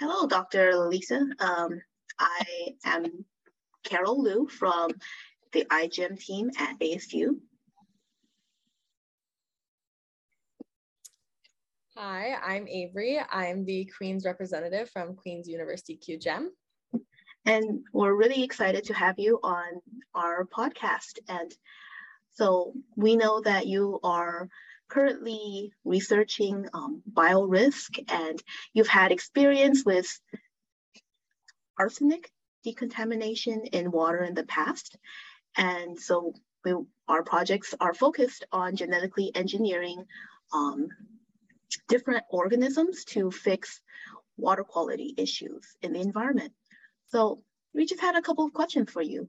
Hello, Dr. Lisa. Um, I am Carol Liu from the iGEM team at ASU. Hi, I'm Avery. I'm the Queen's representative from Queen's University QGEM. And we're really excited to have you on our podcast. And so we know that you are currently researching um, biorisk and you've had experience with arsenic decontamination in water in the past. And so we, our projects are focused on genetically engineering um, different organisms to fix water quality issues in the environment. So we just had a couple of questions for you.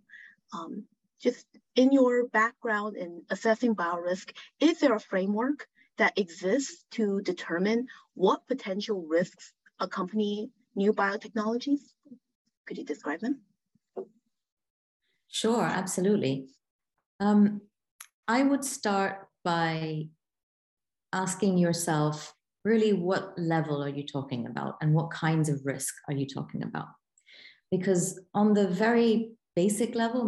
Um, just in your background in assessing biorisk, is there a framework that exists to determine what potential risks accompany new biotechnologies? Could you describe them? Sure, absolutely. Um, I would start by asking yourself really what level are you talking about and what kinds of risk are you talking about? Because on the very basic level,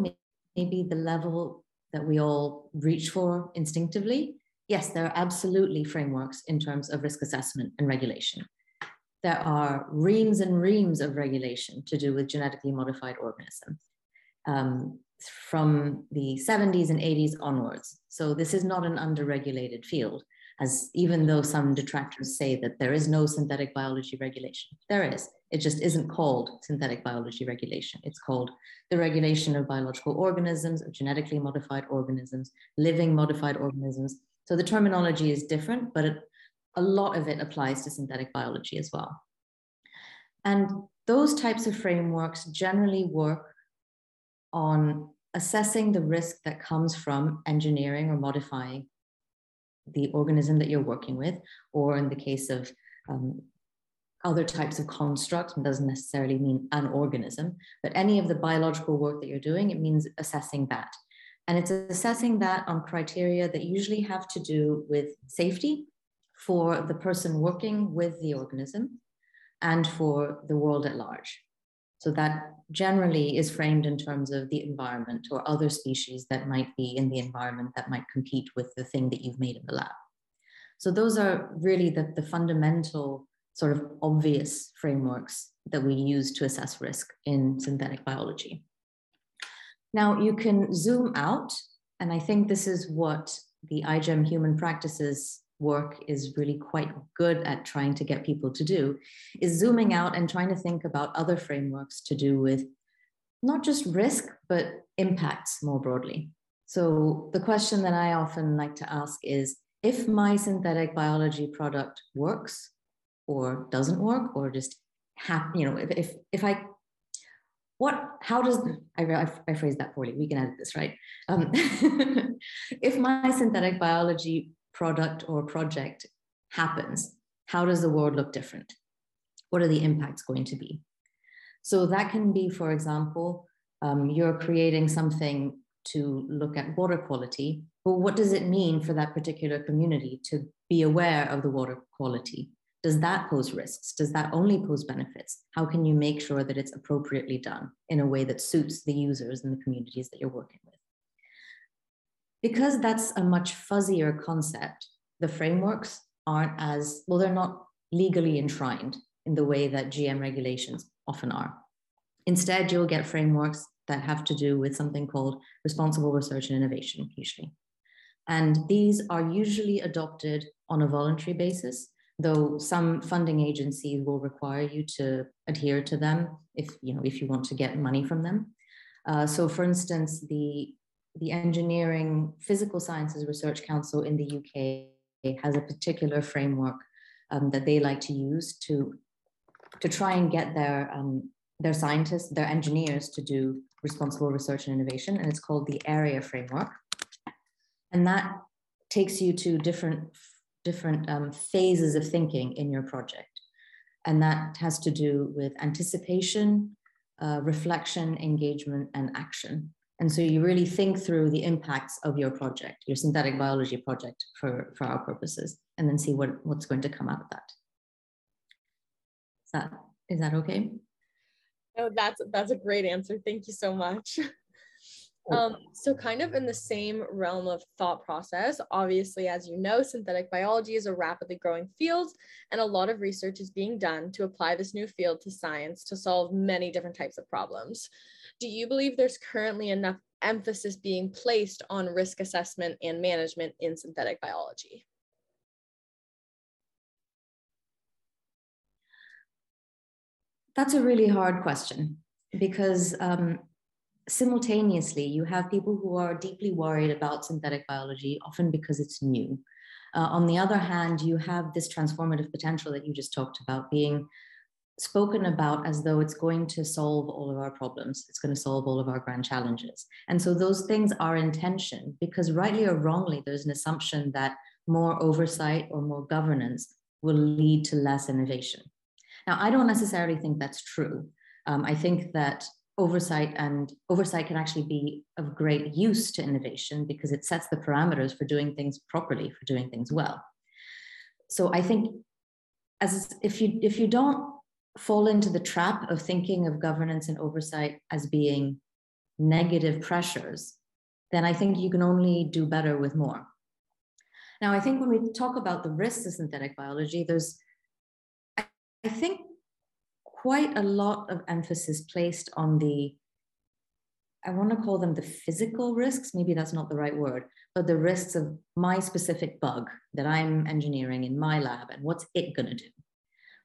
maybe the level that we all reach for instinctively, yes, there are absolutely frameworks in terms of risk assessment and regulation. There are reams and reams of regulation to do with genetically modified organisms um, from the 70s and 80s onwards. So this is not an underregulated field, as even though some detractors say that there is no synthetic biology regulation, there is. It just isn't called synthetic biology regulation. It's called the regulation of biological organisms, of genetically modified organisms, living modified organisms. So the terminology is different, but it, a lot of it applies to synthetic biology as well. And those types of frameworks generally work on assessing the risk that comes from engineering or modifying the organism that you're working with, or in the case of um, other types of constructs, it doesn't necessarily mean an organism, but any of the biological work that you're doing, it means assessing that. And it's assessing that on criteria that usually have to do with safety for the person working with the organism and for the world at large. So that generally is framed in terms of the environment or other species that might be in the environment that might compete with the thing that you've made in the lab. So those are really the, the fundamental sort of obvious frameworks that we use to assess risk in synthetic biology. Now you can zoom out, and I think this is what the iGEM human practices work is really quite good at trying to get people to do is zooming out and trying to think about other frameworks to do with not just risk but impacts more broadly. So the question that i often like to ask is if my synthetic biology product works or doesn't work or just have you know if, if if i what how does I, I, I phrase that poorly. We can edit this right? Um, if my synthetic biology product or project happens, how does the world look different? What are the impacts going to be? So that can be, for example, um, you're creating something to look at water quality. But what does it mean for that particular community to be aware of the water quality? Does that pose risks? Does that only pose benefits? How can you make sure that it's appropriately done in a way that suits the users and the communities that you're working with? Because that's a much fuzzier concept, the frameworks aren't as well, they're not legally enshrined in the way that GM regulations often are. Instead, you'll get frameworks that have to do with something called responsible research and innovation, usually. And these are usually adopted on a voluntary basis, though some funding agencies will require you to adhere to them if you know if you want to get money from them. Uh, so, for instance, the the Engineering Physical Sciences Research Council in the UK has a particular framework um, that they like to use to, to try and get their, um, their scientists, their engineers to do responsible research and innovation. And it's called the AREA framework. And that takes you to different, different um, phases of thinking in your project. And that has to do with anticipation, uh, reflection, engagement, and action. And so you really think through the impacts of your project, your synthetic biology project for, for our purposes, and then see what, what's going to come out of that. Is that Is that okay? Oh, that's that's a great answer. Thank you so much. Um, so kind of in the same realm of thought process, obviously, as you know, synthetic biology is a rapidly growing field and a lot of research is being done to apply this new field to science to solve many different types of problems. Do you believe there's currently enough emphasis being placed on risk assessment and management in synthetic biology? That's a really hard question because um, simultaneously, you have people who are deeply worried about synthetic biology, often because it's new. Uh, on the other hand, you have this transformative potential that you just talked about being spoken about as though it's going to solve all of our problems, it's going to solve all of our grand challenges. And so those things are in tension because, rightly or wrongly, there's an assumption that more oversight or more governance will lead to less innovation. Now, I don't necessarily think that's true. Um, I think that oversight and oversight can actually be of great use to innovation because it sets the parameters for doing things properly, for doing things well. So I think as if you if you don't fall into the trap of thinking of governance and oversight as being negative pressures, then I think you can only do better with more. Now, I think when we talk about the risks of synthetic biology, there's, I, think, quite a lot of emphasis placed on the, I want to call them the physical risks, maybe that's not the right word, but the risks of my specific bug that I'm engineering in my lab and what's it going to do,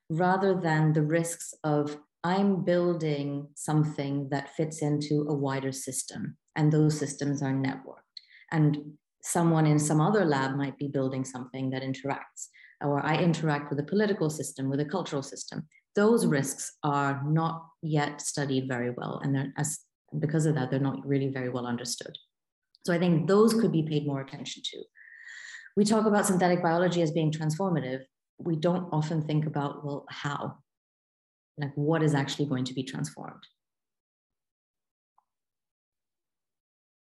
rather than the risks of I'm building something that fits into a wider system, and those systems are networked. And someone in some other lab might be building something that interacts, or I interact with a political system, with a cultural system those risks are not yet studied very well. And as, because of that, they're not really very well understood. So I think those could be paid more attention to. We talk about synthetic biology as being transformative. We don't often think about, well, how? Like, what is actually going to be transformed?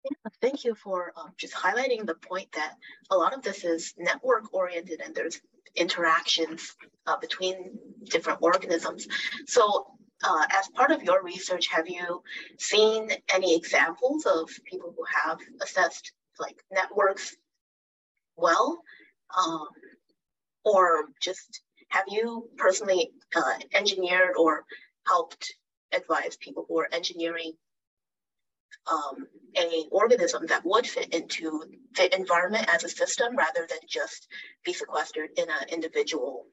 Yeah, thank you for um, just highlighting the point that a lot of this is network oriented and there's interactions uh, between different organisms. So uh, as part of your research, have you seen any examples of people who have assessed like networks well? Um, or just have you personally uh, engineered or helped advise people who are engineering um, a organism that would fit into the environment as a system rather than just be sequestered in an individual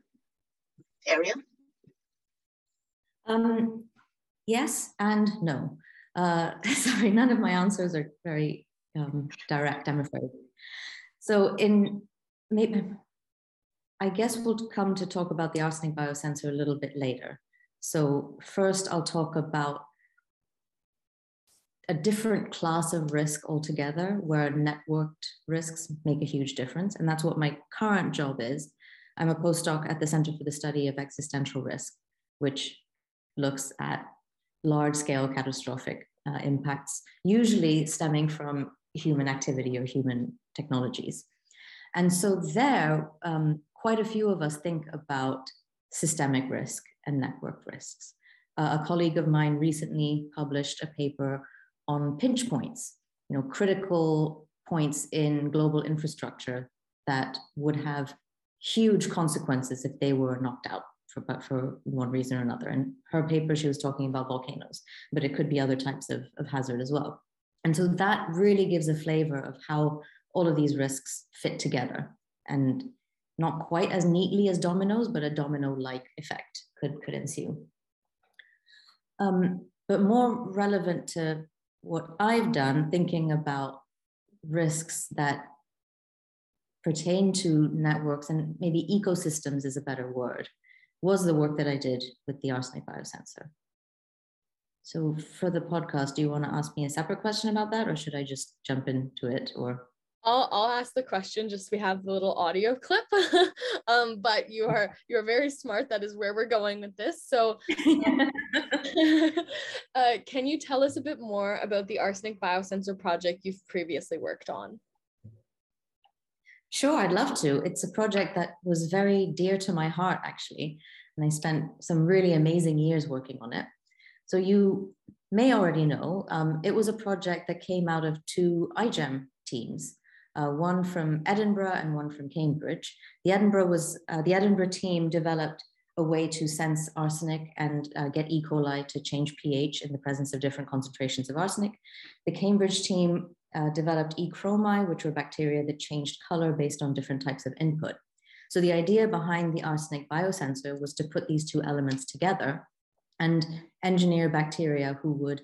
area? Um, yes and no. Uh, sorry, none of my answers are very um, direct, I'm afraid. So in maybe, I guess we'll come to talk about the arsenic biosensor a little bit later. So first I'll talk about a different class of risk altogether where networked risks make a huge difference. And that's what my current job is. I'm a postdoc at the Center for the Study of Existential Risk, which looks at large scale catastrophic uh, impacts, usually stemming from human activity or human technologies. And so, there, um, quite a few of us think about systemic risk and network risks. Uh, a colleague of mine recently published a paper on pinch points, you know, critical points in global infrastructure that would have huge consequences if they were knocked out for, for one reason or another. And her paper, she was talking about volcanoes, but it could be other types of, of hazard as well. And so that really gives a flavor of how all of these risks fit together and not quite as neatly as dominoes, but a domino-like effect could, could ensue. Um, but more relevant to what I've done, thinking about risks that pertain to networks and maybe ecosystems is a better word, was the work that I did with the arsenic biosensor. So for the podcast, do you want to ask me a separate question about that, or should I just jump into it? Or I'll I'll ask the question just we have the little audio clip. um, but you are you're very smart. That is where we're going with this. So um, uh, can you tell us a bit more about the arsenic biosensor project you've previously worked on? Sure, I'd love to. It's a project that was very dear to my heart, actually. and I spent some really amazing years working on it. So you may already know, um, it was a project that came out of two iGEM teams, uh, one from Edinburgh and one from Cambridge. The Edinburgh was uh, the Edinburgh team developed a way to sense arsenic and uh, get E. coli to change pH in the presence of different concentrations of arsenic. The Cambridge team uh, developed E. chromi, which were bacteria that changed color based on different types of input. So the idea behind the arsenic biosensor was to put these two elements together and engineer bacteria who would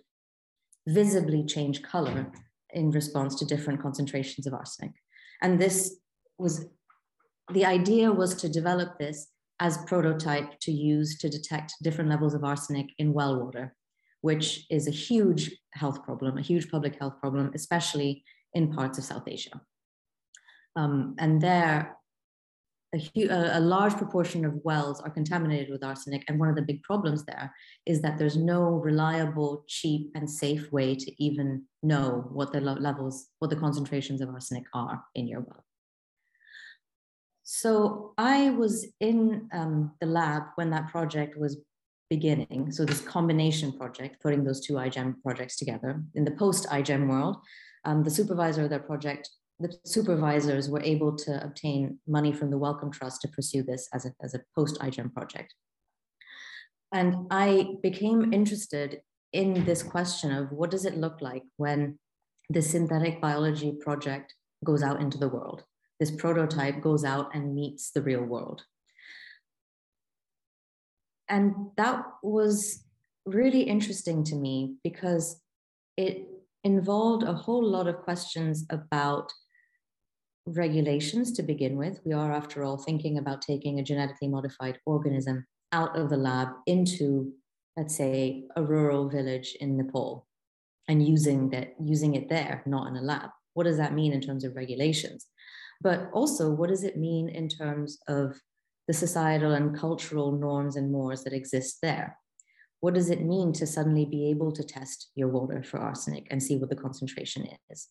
visibly change color in response to different concentrations of arsenic. And this was, the idea was to develop this as prototype to use to detect different levels of arsenic in well water, which is a huge health problem, a huge public health problem, especially in parts of South Asia. Um, and there, a, a, large proportion of wells are contaminated with arsenic. And one of the big problems there is that there's no reliable, cheap, and safe way to even know what the levels, what the concentrations of arsenic are in your well. So I was in um, the lab when that project was beginning. So this combination project, putting those two iGEM projects together. In the post iGEM world, um, the supervisor of that project, the supervisors were able to obtain money from the Wellcome Trust to pursue this as a, as a post iGEM project. And I became interested in this question of what does it look like when the synthetic biology project goes out into the world? this prototype goes out and meets the real world. And that was really interesting to me because it involved a whole lot of questions about regulations to begin with. We are, after all, thinking about taking a genetically modified organism out of the lab into, let's say, a rural village in Nepal and using that using it there, not in a lab. What does that mean in terms of regulations? but also what does it mean in terms of the societal and cultural norms and mores that exist there? What does it mean to suddenly be able to test your water for arsenic and see what the concentration is?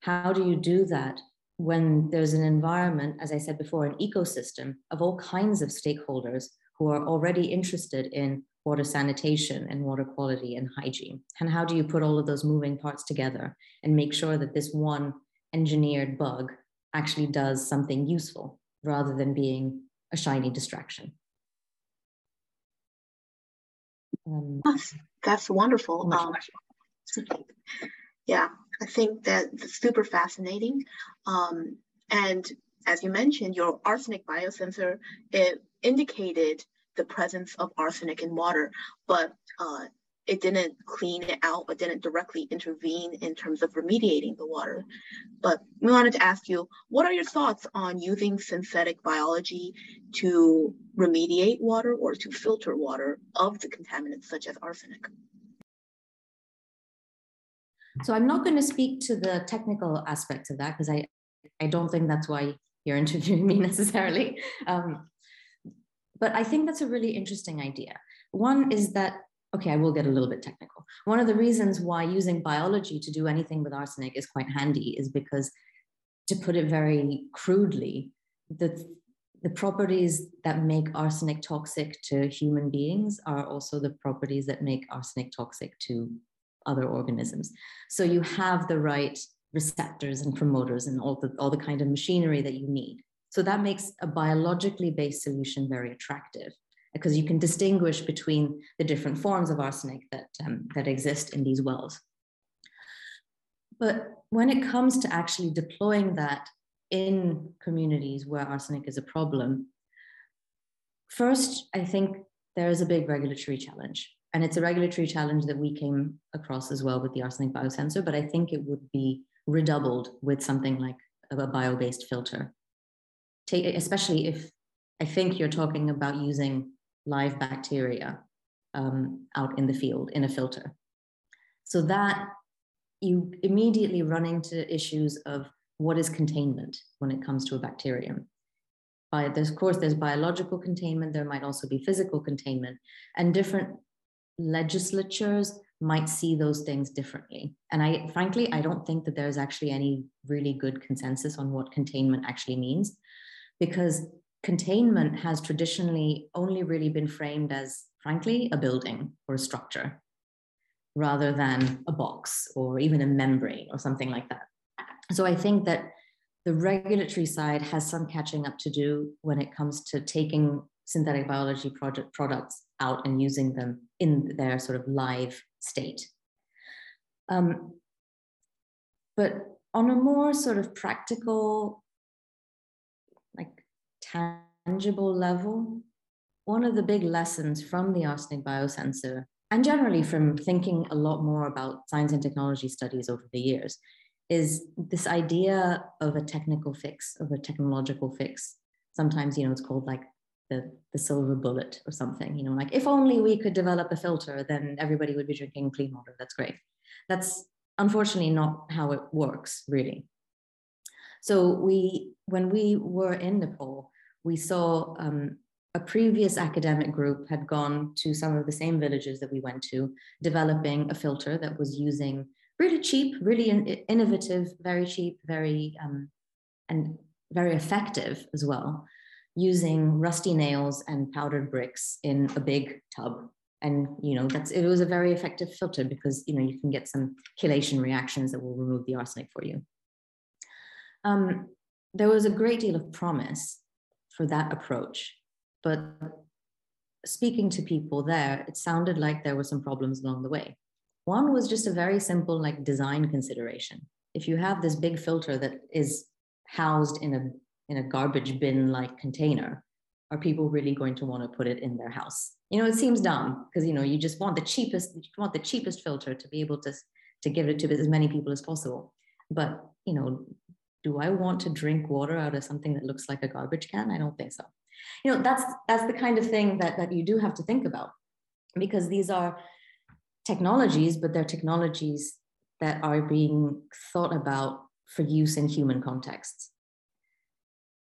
How do you do that when there's an environment, as I said before, an ecosystem of all kinds of stakeholders who are already interested in water sanitation and water quality and hygiene? And how do you put all of those moving parts together and make sure that this one engineered bug actually does something useful rather than being a shiny distraction. Um, that's, that's wonderful. Um, yeah, I think that's super fascinating. Um, and as you mentioned, your arsenic biosensor, it indicated the presence of arsenic in water, but uh, it didn't clean it out, but didn't directly intervene in terms of remediating the water. But we wanted to ask you, what are your thoughts on using synthetic biology to remediate water or to filter water of the contaminants such as arsenic? So I'm not going to speak to the technical aspects of that because I, I don't think that's why you're interviewing me necessarily. Um, but I think that's a really interesting idea. One is that okay, I will get a little bit technical. One of the reasons why using biology to do anything with arsenic is quite handy is because, to put it very crudely, the, the properties that make arsenic toxic to human beings are also the properties that make arsenic toxic to other organisms. So you have the right receptors and promoters and all the, all the kind of machinery that you need. So that makes a biologically based solution very attractive because you can distinguish between the different forms of arsenic that, um, that exist in these wells. But when it comes to actually deploying that in communities where arsenic is a problem, first, I think there is a big regulatory challenge. And it's a regulatory challenge that we came across as well with the arsenic biosensor, but I think it would be redoubled with something like a bio-based filter. Take, especially if I think you're talking about using live bacteria um, out in the field in a filter. So that you immediately run into issues of what is containment when it comes to a bacterium. By, of course, there's biological containment, there might also be physical containment, and different legislatures might see those things differently. And I, frankly, I don't think that there's actually any really good consensus on what containment actually means, because containment has traditionally only really been framed as, frankly, a building or a structure rather than a box or even a membrane or something like that. So I think that the regulatory side has some catching up to do when it comes to taking synthetic biology project products out and using them in their sort of live state. Um, but on a more sort of practical, like tangible level, one of the big lessons from the arsenic biosensor and generally from thinking a lot more about science and technology studies over the years is this idea of a technical fix of a technological fix sometimes you know it's called like the, the silver bullet or something you know like if only we could develop a filter then everybody would be drinking clean water. That's great. That's unfortunately not how it works really. So we when we were in nepal we saw um, a previous academic group had gone to some of the same villages that we went to, developing a filter that was using really cheap, really in, innovative, very cheap, very um, and very effective as well, using rusty nails and powdered bricks in a big tub. And you know that's it was a very effective filter because you know you can get some chelation reactions that will remove the arsenic for you. Um, there was a great deal of promise for that approach but speaking to people there, it sounded like there were some problems along the way. One was just a very simple like design consideration. If you have this big filter that is housed in a in a garbage bin like container, are people really going to want to put it in their house? You know, it seems dumb because you know you just want the cheapest you want the cheapest filter to be able to to give it to as many people as possible. But you know, do I want to drink water out of something that looks like a garbage can? I don't think so you know that's that's the kind of thing that that you do have to think about because these are technologies but they're technologies that are being thought about for use in human contexts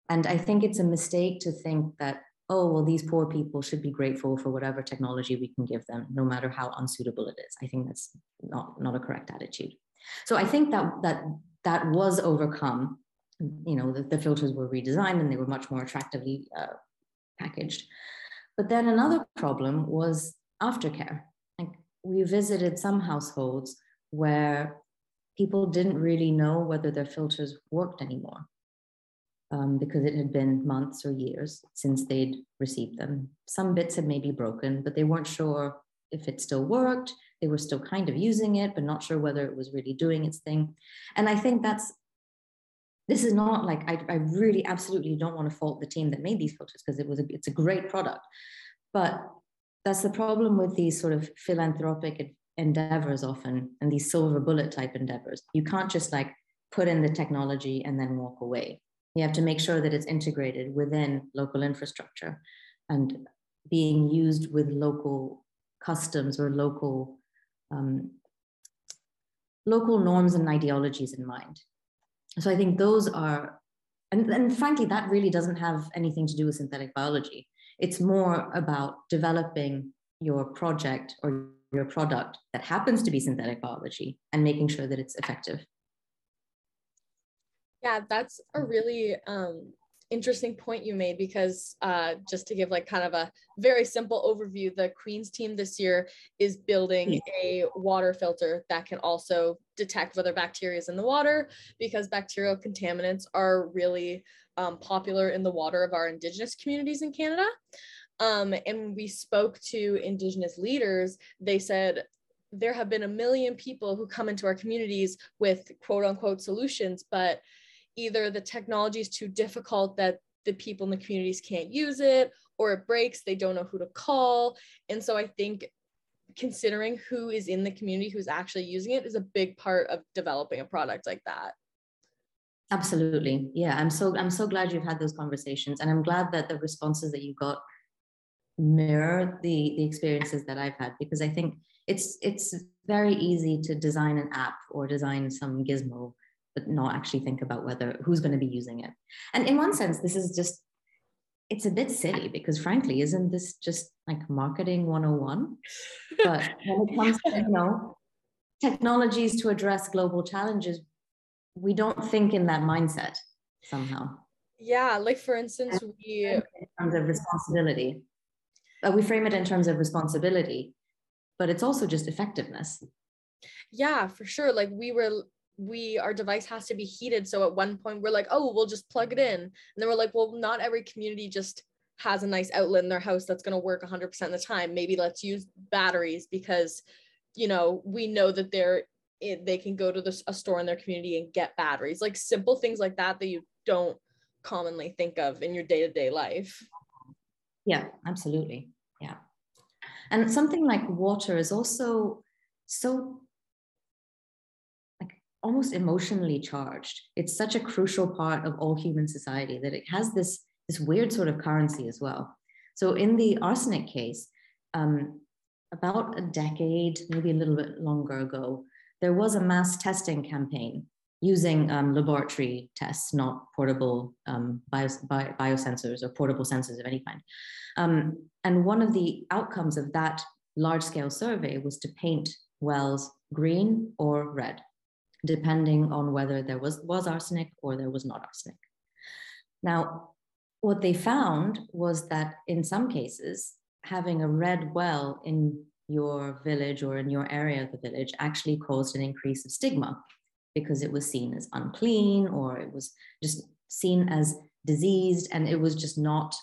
and i think it's a mistake to think that oh well these poor people should be grateful for whatever technology we can give them no matter how unsuitable it is i think that's not not a correct attitude so i think that that that was overcome you know, the, the filters were redesigned and they were much more attractively uh, packaged. But then another problem was aftercare. Like we visited some households where people didn't really know whether their filters worked anymore um, because it had been months or years since they'd received them. Some bits had maybe broken, but they weren't sure if it still worked. They were still kind of using it, but not sure whether it was really doing its thing. And I think that's this is not like I, I really absolutely don't want to fault the team that made these filters because it was a, it's a great product but that's the problem with these sort of philanthropic endeavors often and these silver bullet type endeavors you can't just like put in the technology and then walk away you have to make sure that it's integrated within local infrastructure and being used with local customs or local um, local norms and ideologies in mind so I think those are, and, and frankly, that really doesn't have anything to do with synthetic biology. It's more about developing your project or your product that happens to be synthetic biology and making sure that it's effective. Yeah, that's a really um, interesting point you made because uh, just to give like kind of a very simple overview, the Queen's team this year is building a water filter that can also detect whether bacteria is in the water because bacterial contaminants are really um, popular in the water of our Indigenous communities in Canada. Um, and when we spoke to Indigenous leaders, they said there have been a million people who come into our communities with quote unquote solutions, but either the technology is too difficult that the people in the communities can't use it or it breaks they don't know who to call. And so i think considering who is in the community who's actually using it is a big part of developing a product like that. Absolutely. Yeah i'm so i'm so glad you've had those conversations and i'm glad that the responses that you got mirror the the experiences that i've had because i think it's it's very easy to design an app or design some gizmo but not actually think about whether who's going to be using it. And in one sense, this is just it's a bit silly because frankly, isn't this just like marketing 101? But when it comes to you know technologies to address global challenges, we don't think in that mindset somehow. Yeah, like for instance, we in terms of responsibility. Uh, we frame it in terms of responsibility, but it's also just effectiveness. Yeah, for sure. Like we were we our device has to be heated. So at one point we're like oh we'll just plug it in. And then we're like well not every community just has a nice outlet in their house that's going to work 100% of the time. Maybe let's use batteries because you know we know that they're eh, they can go to the, a store in their community and get batteries. Like simple things like that that you don't commonly think of in your day-to-day life. Yeah absolutely. Yeah. And something like water is also so almost emotionally charged. It's such a crucial part of all human society that it has this, this weird sort of currency as well. So in the arsenic case, um, about a decade, maybe a little bit longer ago, there was a mass testing campaign using um, laboratory tests, not portable um, bio, bio, biosensors or portable sensors of any kind. Um, and one of the outcomes of that large scale survey was to paint wells green or red depending on whether there was, was arsenic or there was not arsenic. Now, what they found was that in some cases, having a red well in your village or in your area of the village actually caused an increase of stigma because it was seen as unclean or it was just seen as diseased and it was just not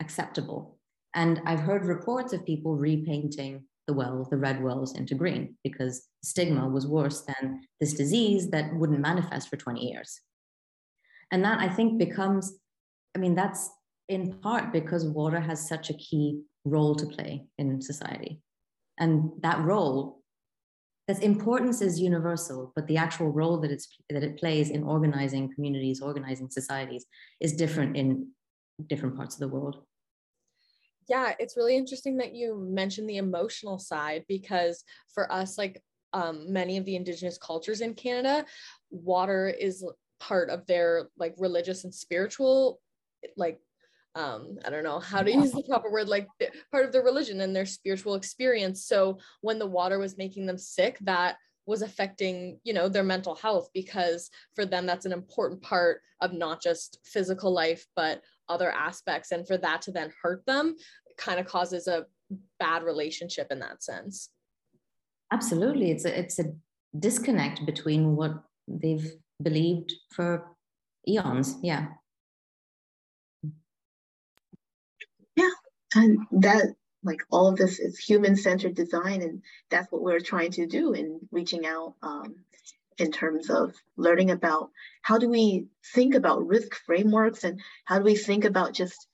acceptable. And I've heard reports of people repainting the well, the red wells into green because stigma was worse than this disease that wouldn't manifest for 20 years. And that I think becomes, I mean, that's in part because water has such a key role to play in society. And that role, its importance is universal, but the actual role that, it's, that it plays in organizing communities, organizing societies is different in different parts of the world yeah it's really interesting that you mentioned the emotional side because for us like um, many of the indigenous cultures in canada water is part of their like religious and spiritual like um i don't know how to use the proper word like part of their religion and their spiritual experience. So when the water was making them sick that was affecting you know their mental health because for them that's an important part of not just physical life but other aspects and for that to then hurt them kind of causes a bad relationship in that sense. Absolutely. It's a it's a disconnect between what they've believed for eons. Yeah. Yeah. And that like all of this is human-centered design and that's what we're trying to do in reaching out um, in terms of learning about how do we think about risk frameworks and how do we think about just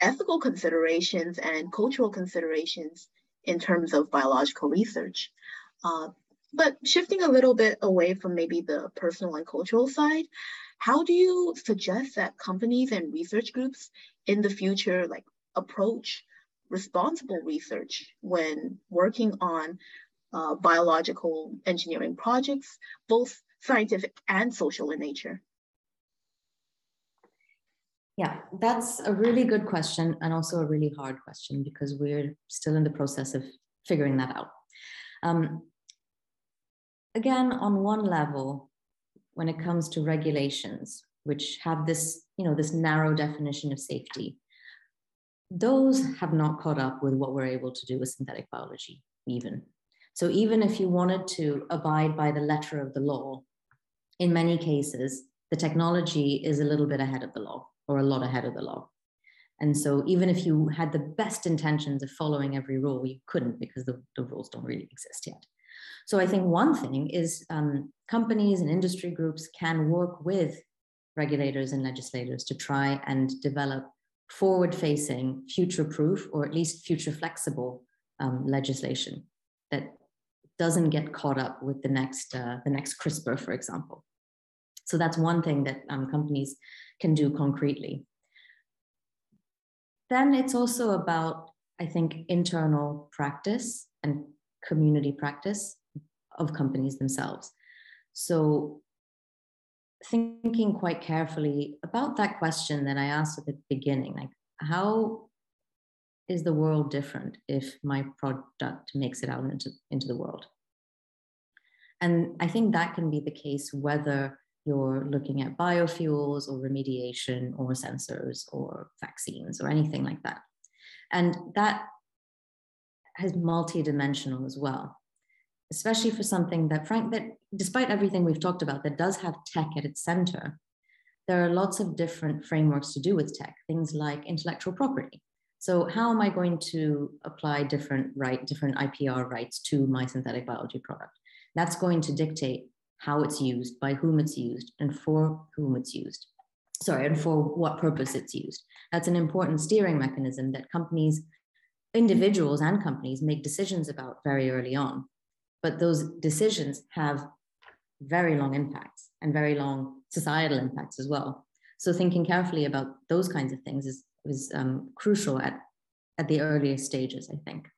ethical considerations and cultural considerations in terms of biological research. Uh, but shifting a little bit away from maybe the personal and cultural side, how do you suggest that companies and research groups in the future like approach responsible research when working on uh, biological engineering projects, both scientific and social in nature? Yeah, that's a really good question and also a really hard question because we're still in the process of figuring that out. Um, again, on one level, when it comes to regulations, which have this, you know, this narrow definition of safety, those have not caught up with what we're able to do with synthetic biology, even. So even if you wanted to abide by the letter of the law, in many cases, the technology is a little bit ahead of the law or a lot ahead of the law. And so even if you had the best intentions of following every rule, you couldn't because the, the rules don't really exist yet. So I think one thing is um, companies and industry groups can work with regulators and legislators to try and develop forward facing, future proof, or at least future flexible um, legislation that doesn't get caught up with the next, uh, the next CRISPR, for example. So that's one thing that um, companies can do concretely. Then it's also about, I think, internal practice and community practice of companies themselves. So thinking quite carefully about that question that I asked at the beginning, like how is the world different if my product makes it out into, into the world? And I think that can be the case whether you're looking at biofuels or remediation or sensors or vaccines or anything like that. And that has multi-dimensional as well, especially for something that Frank, that despite everything we've talked about, that does have tech at its center, there are lots of different frameworks to do with tech, things like intellectual property. So how am I going to apply different right, different IPR rights to my synthetic biology product? That's going to dictate how it's used, by whom it's used, and for whom it's used. Sorry, and for what purpose it's used. That's an important steering mechanism that companies, individuals and companies make decisions about very early on. But those decisions have very long impacts and very long societal impacts as well. So thinking carefully about those kinds of things is, is um, crucial at, at the earliest stages, I think.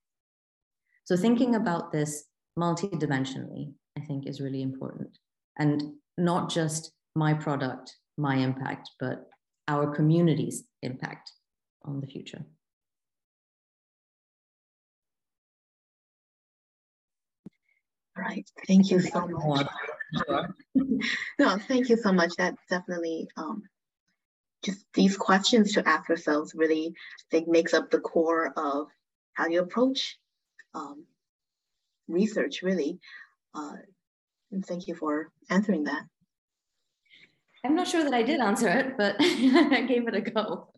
So thinking about this multidimensionally I think is really important. And not just my product, my impact, but our community's impact on the future. Right. Thank you so much. no, thank you so much. That definitely um, just these questions to ask ourselves really I think makes up the core of how you approach um, research really. Uh, and thank you for answering that. I'm not sure that I did answer it, but I gave it a go.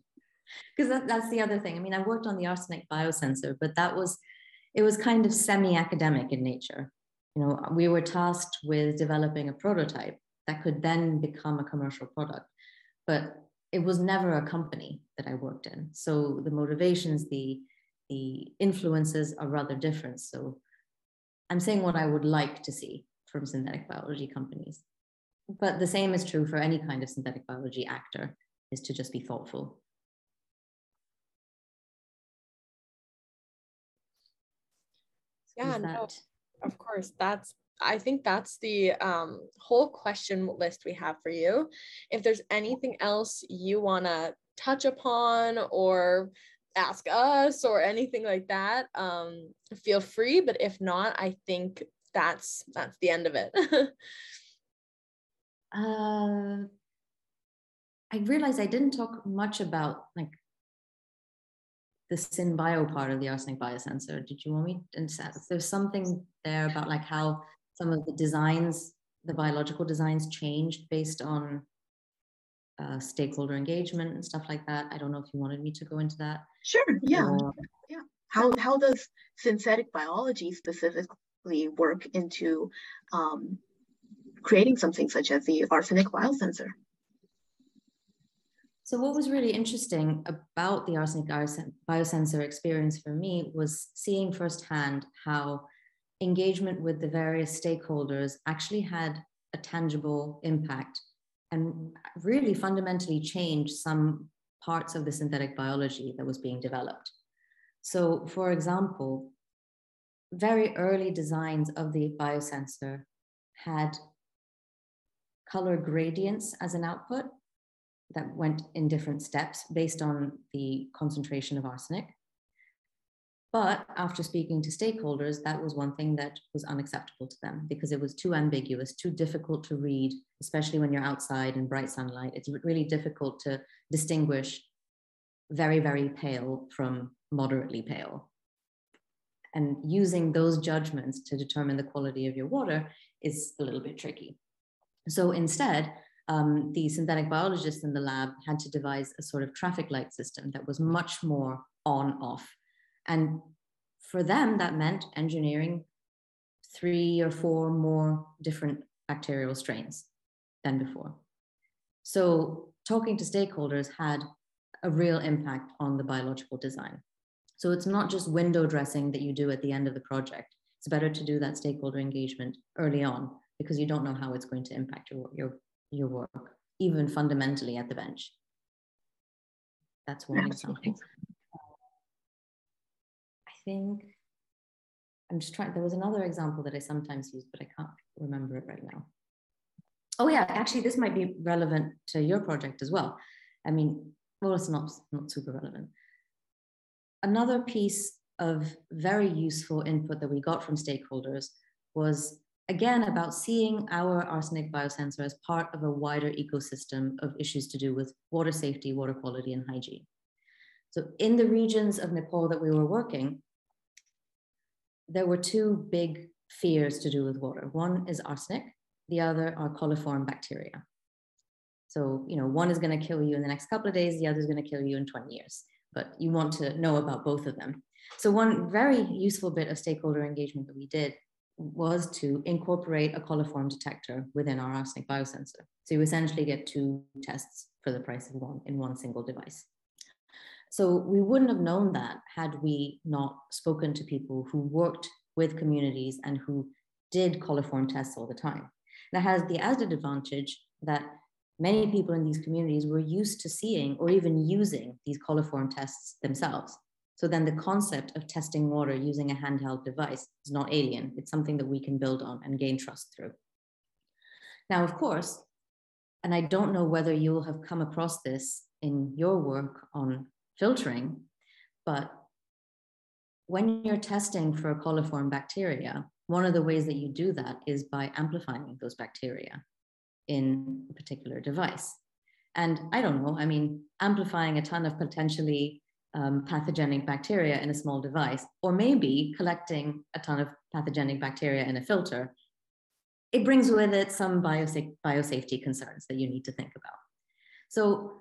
Because that, that's the other thing. I mean, I worked on the arsenic biosensor, but that was, it was kind of semi-academic in nature. You know, we were tasked with developing a prototype that could then become a commercial product. But it was never a company that I worked in. So the motivations, the the influences are rather different. So I'm saying what I would like to see from synthetic biology companies. But the same is true for any kind of synthetic biology actor, is to just be thoughtful. Yeah, no, of course. That's I think that's the um, whole question list we have for you. If there's anything else you want to touch upon or ask us or anything like that um, feel free but if not i think that's that's the end of it uh, i realized i didn't talk much about like the synbio part of the arsenic biosensor did you want me to there's something there about like how some of the designs the biological designs changed based on uh, stakeholder engagement and stuff like that. I don't know if you wanted me to go into that. Sure. Yeah. Or, yeah. How how does synthetic biology specifically work into um, creating something such as the arsenic biosensor? So what was really interesting about the arsenic biosensor experience for me was seeing firsthand how engagement with the various stakeholders actually had a tangible impact and really fundamentally changed some parts of the synthetic biology that was being developed. So, for example, very early designs of the biosensor had color gradients as an output that went in different steps based on the concentration of arsenic. But after speaking to stakeholders, that was one thing that was unacceptable to them because it was too ambiguous, too difficult to read, especially when you're outside in bright sunlight. It's really difficult to distinguish very, very pale from moderately pale. And using those judgments to determine the quality of your water is a little bit tricky. So instead, um, the synthetic biologists in the lab had to devise a sort of traffic light system that was much more on off and for them, that meant engineering three or four more different bacterial strains than before. So talking to stakeholders had a real impact on the biological design. So it's not just window dressing that you do at the end of the project. It's better to do that stakeholder engagement early on because you don't know how it's going to impact your, your, your work, even fundamentally at the bench. That's one example think I'm just trying, there was another example that I sometimes use, but I can't remember it right now. Oh yeah, actually this might be relevant to your project as well. I mean, well, it's not, not super relevant. Another piece of very useful input that we got from stakeholders was again about seeing our arsenic biosensor as part of a wider ecosystem of issues to do with water safety, water quality, and hygiene. So in the regions of Nepal that we were working, there were two big fears to do with water. One is arsenic, the other are coliform bacteria. So, you know, one is going to kill you in the next couple of days, the other is going to kill you in 20 years. But you want to know about both of them. So, one very useful bit of stakeholder engagement that we did was to incorporate a coliform detector within our arsenic biosensor. So, you essentially get two tests for the price of one in one single device. So, we wouldn't have known that had we not spoken to people who worked with communities and who did coliform tests all the time. That has the added advantage that many people in these communities were used to seeing or even using these coliform tests themselves. So then the concept of testing water using a handheld device is not alien. It's something that we can build on and gain trust through. Now, of course, and I don't know whether you'll have come across this in your work on filtering, but when you're testing for coliform bacteria, one of the ways that you do that is by amplifying those bacteria in a particular device. And I don't know, I mean, amplifying a ton of potentially um, pathogenic bacteria in a small device, or maybe collecting a ton of pathogenic bacteria in a filter, it brings with it some biosafety concerns that you need to think about. So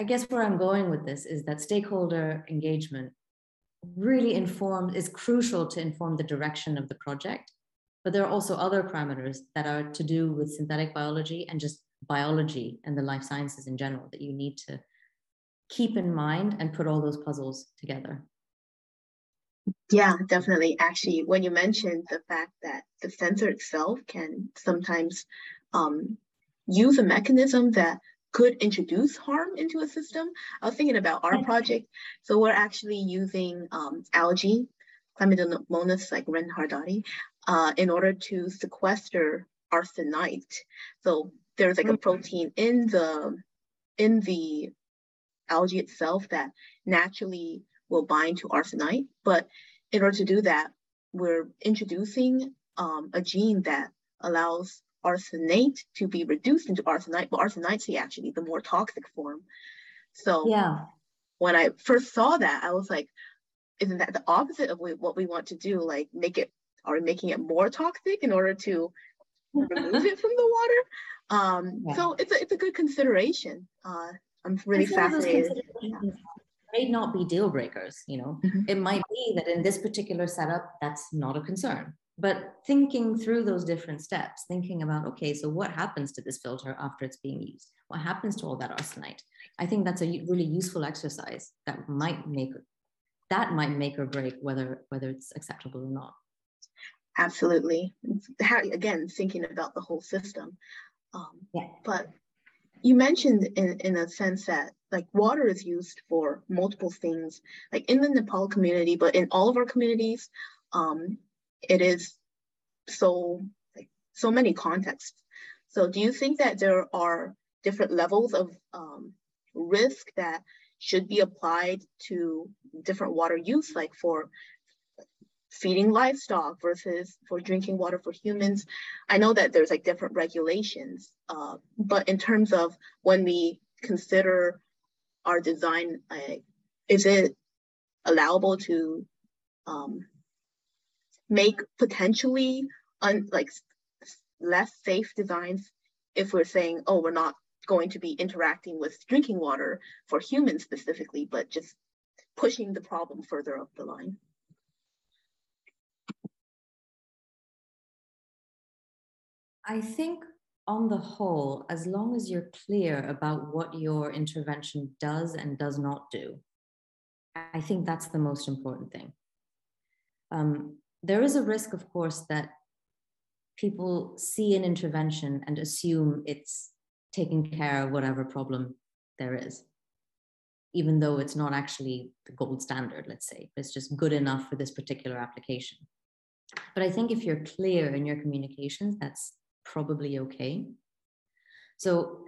I guess where I'm going with this is that stakeholder engagement really informed is crucial to inform the direction of the project but there are also other parameters that are to do with synthetic biology and just biology and the life sciences in general that you need to keep in mind and put all those puzzles together. Yeah, definitely. Actually, when you mentioned the fact that the sensor itself can sometimes um, use a mechanism that could introduce harm into a system, I was thinking about our project. So we're actually using um, algae, Chlamydomonas like Reinhardtii, uh, in order to sequester arsenite. So there's like a mm-hmm. protein in the in the algae itself that naturally will bind to arsenite. But in order to do that, we're introducing um, a gene that allows arsenate to be reduced into arsenite, but arsenite's actually the more toxic form. So yeah. when I first saw that, I was like, isn't that the opposite of what we want to do? Like make it are making it more toxic in order to remove it from the water. Um, yeah. So it's a, it's a good consideration. Uh, I'm really fascinated. May not be deal breakers, you know. Mm-hmm. It might be that in this particular setup, that's not a concern. But thinking through those different steps, thinking about, okay, so what happens to this filter after it's being used? What happens to all that arsenite? I think that's a really useful exercise that might make that might make or break whether whether it's acceptable or not. Absolutely. How, again, thinking about the whole system. Um, yeah. But you mentioned in, in a sense that like water is used for multiple things, like in the Nepal community, but in all of our communities, um, it is so like so many contexts. So do you think that there are different levels of um, risk that should be applied to different water use, like for feeding livestock versus for drinking water for humans. I know that there's like different regulations, uh, but in terms of when we consider our design, is it allowable to um, make potentially un, like less safe designs if we're saying, oh, we're not going to be interacting with drinking water for humans specifically, but just pushing the problem further up the line? I think on the whole, as long as you're clear about what your intervention does and does not do, I think that's the most important thing. Um, there is a risk, of course, that people see an intervention and assume it's taking care of whatever problem there is, even though it's not actually the gold standard, let's say. It's just good enough for this particular application. But I think if you're clear in your communications, that's probably okay. So,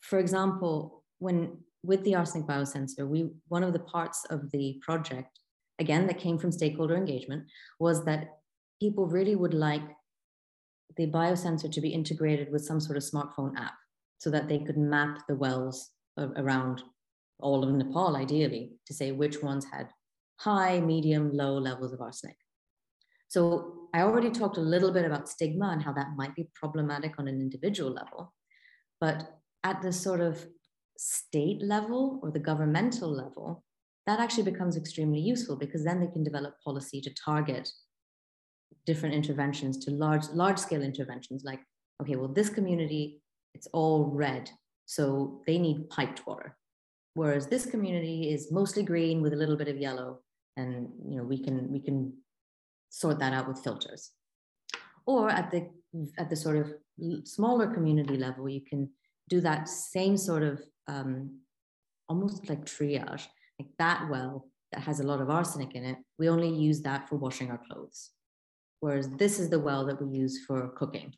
for example, when with the arsenic biosensor, we one of the parts of the project, again, that came from stakeholder engagement, was that people really would like the biosensor to be integrated with some sort of smartphone app so that they could map the wells around all of Nepal, ideally, to say which ones had high, medium, low levels of arsenic. So I already talked a little bit about stigma and how that might be problematic on an individual level. But at the sort of state level or the governmental level, that actually becomes extremely useful because then they can develop policy to target different interventions to large large scale interventions like okay well this community it's all red so they need piped water whereas this community is mostly green with a little bit of yellow and you know we can we can sort that out with filters. Or at the at the sort of smaller community level, you can do that same sort of um, almost like triage, like that well that has a lot of arsenic in it. We only use that for washing our clothes, whereas this is the well that we use for cooking,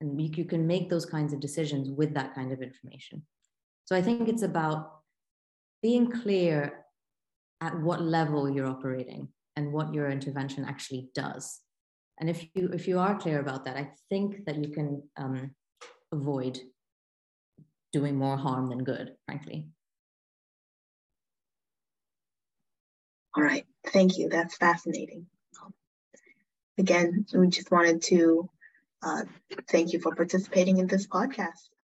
and you, you can make those kinds of decisions with that kind of information. So I think it's about being clear at what level you're operating and what your intervention actually does. And if you if you are clear about that, I think that you can um, avoid doing more harm than good, frankly. All right, thank you. That's fascinating. Again, we just wanted to uh, thank you for participating in this podcast.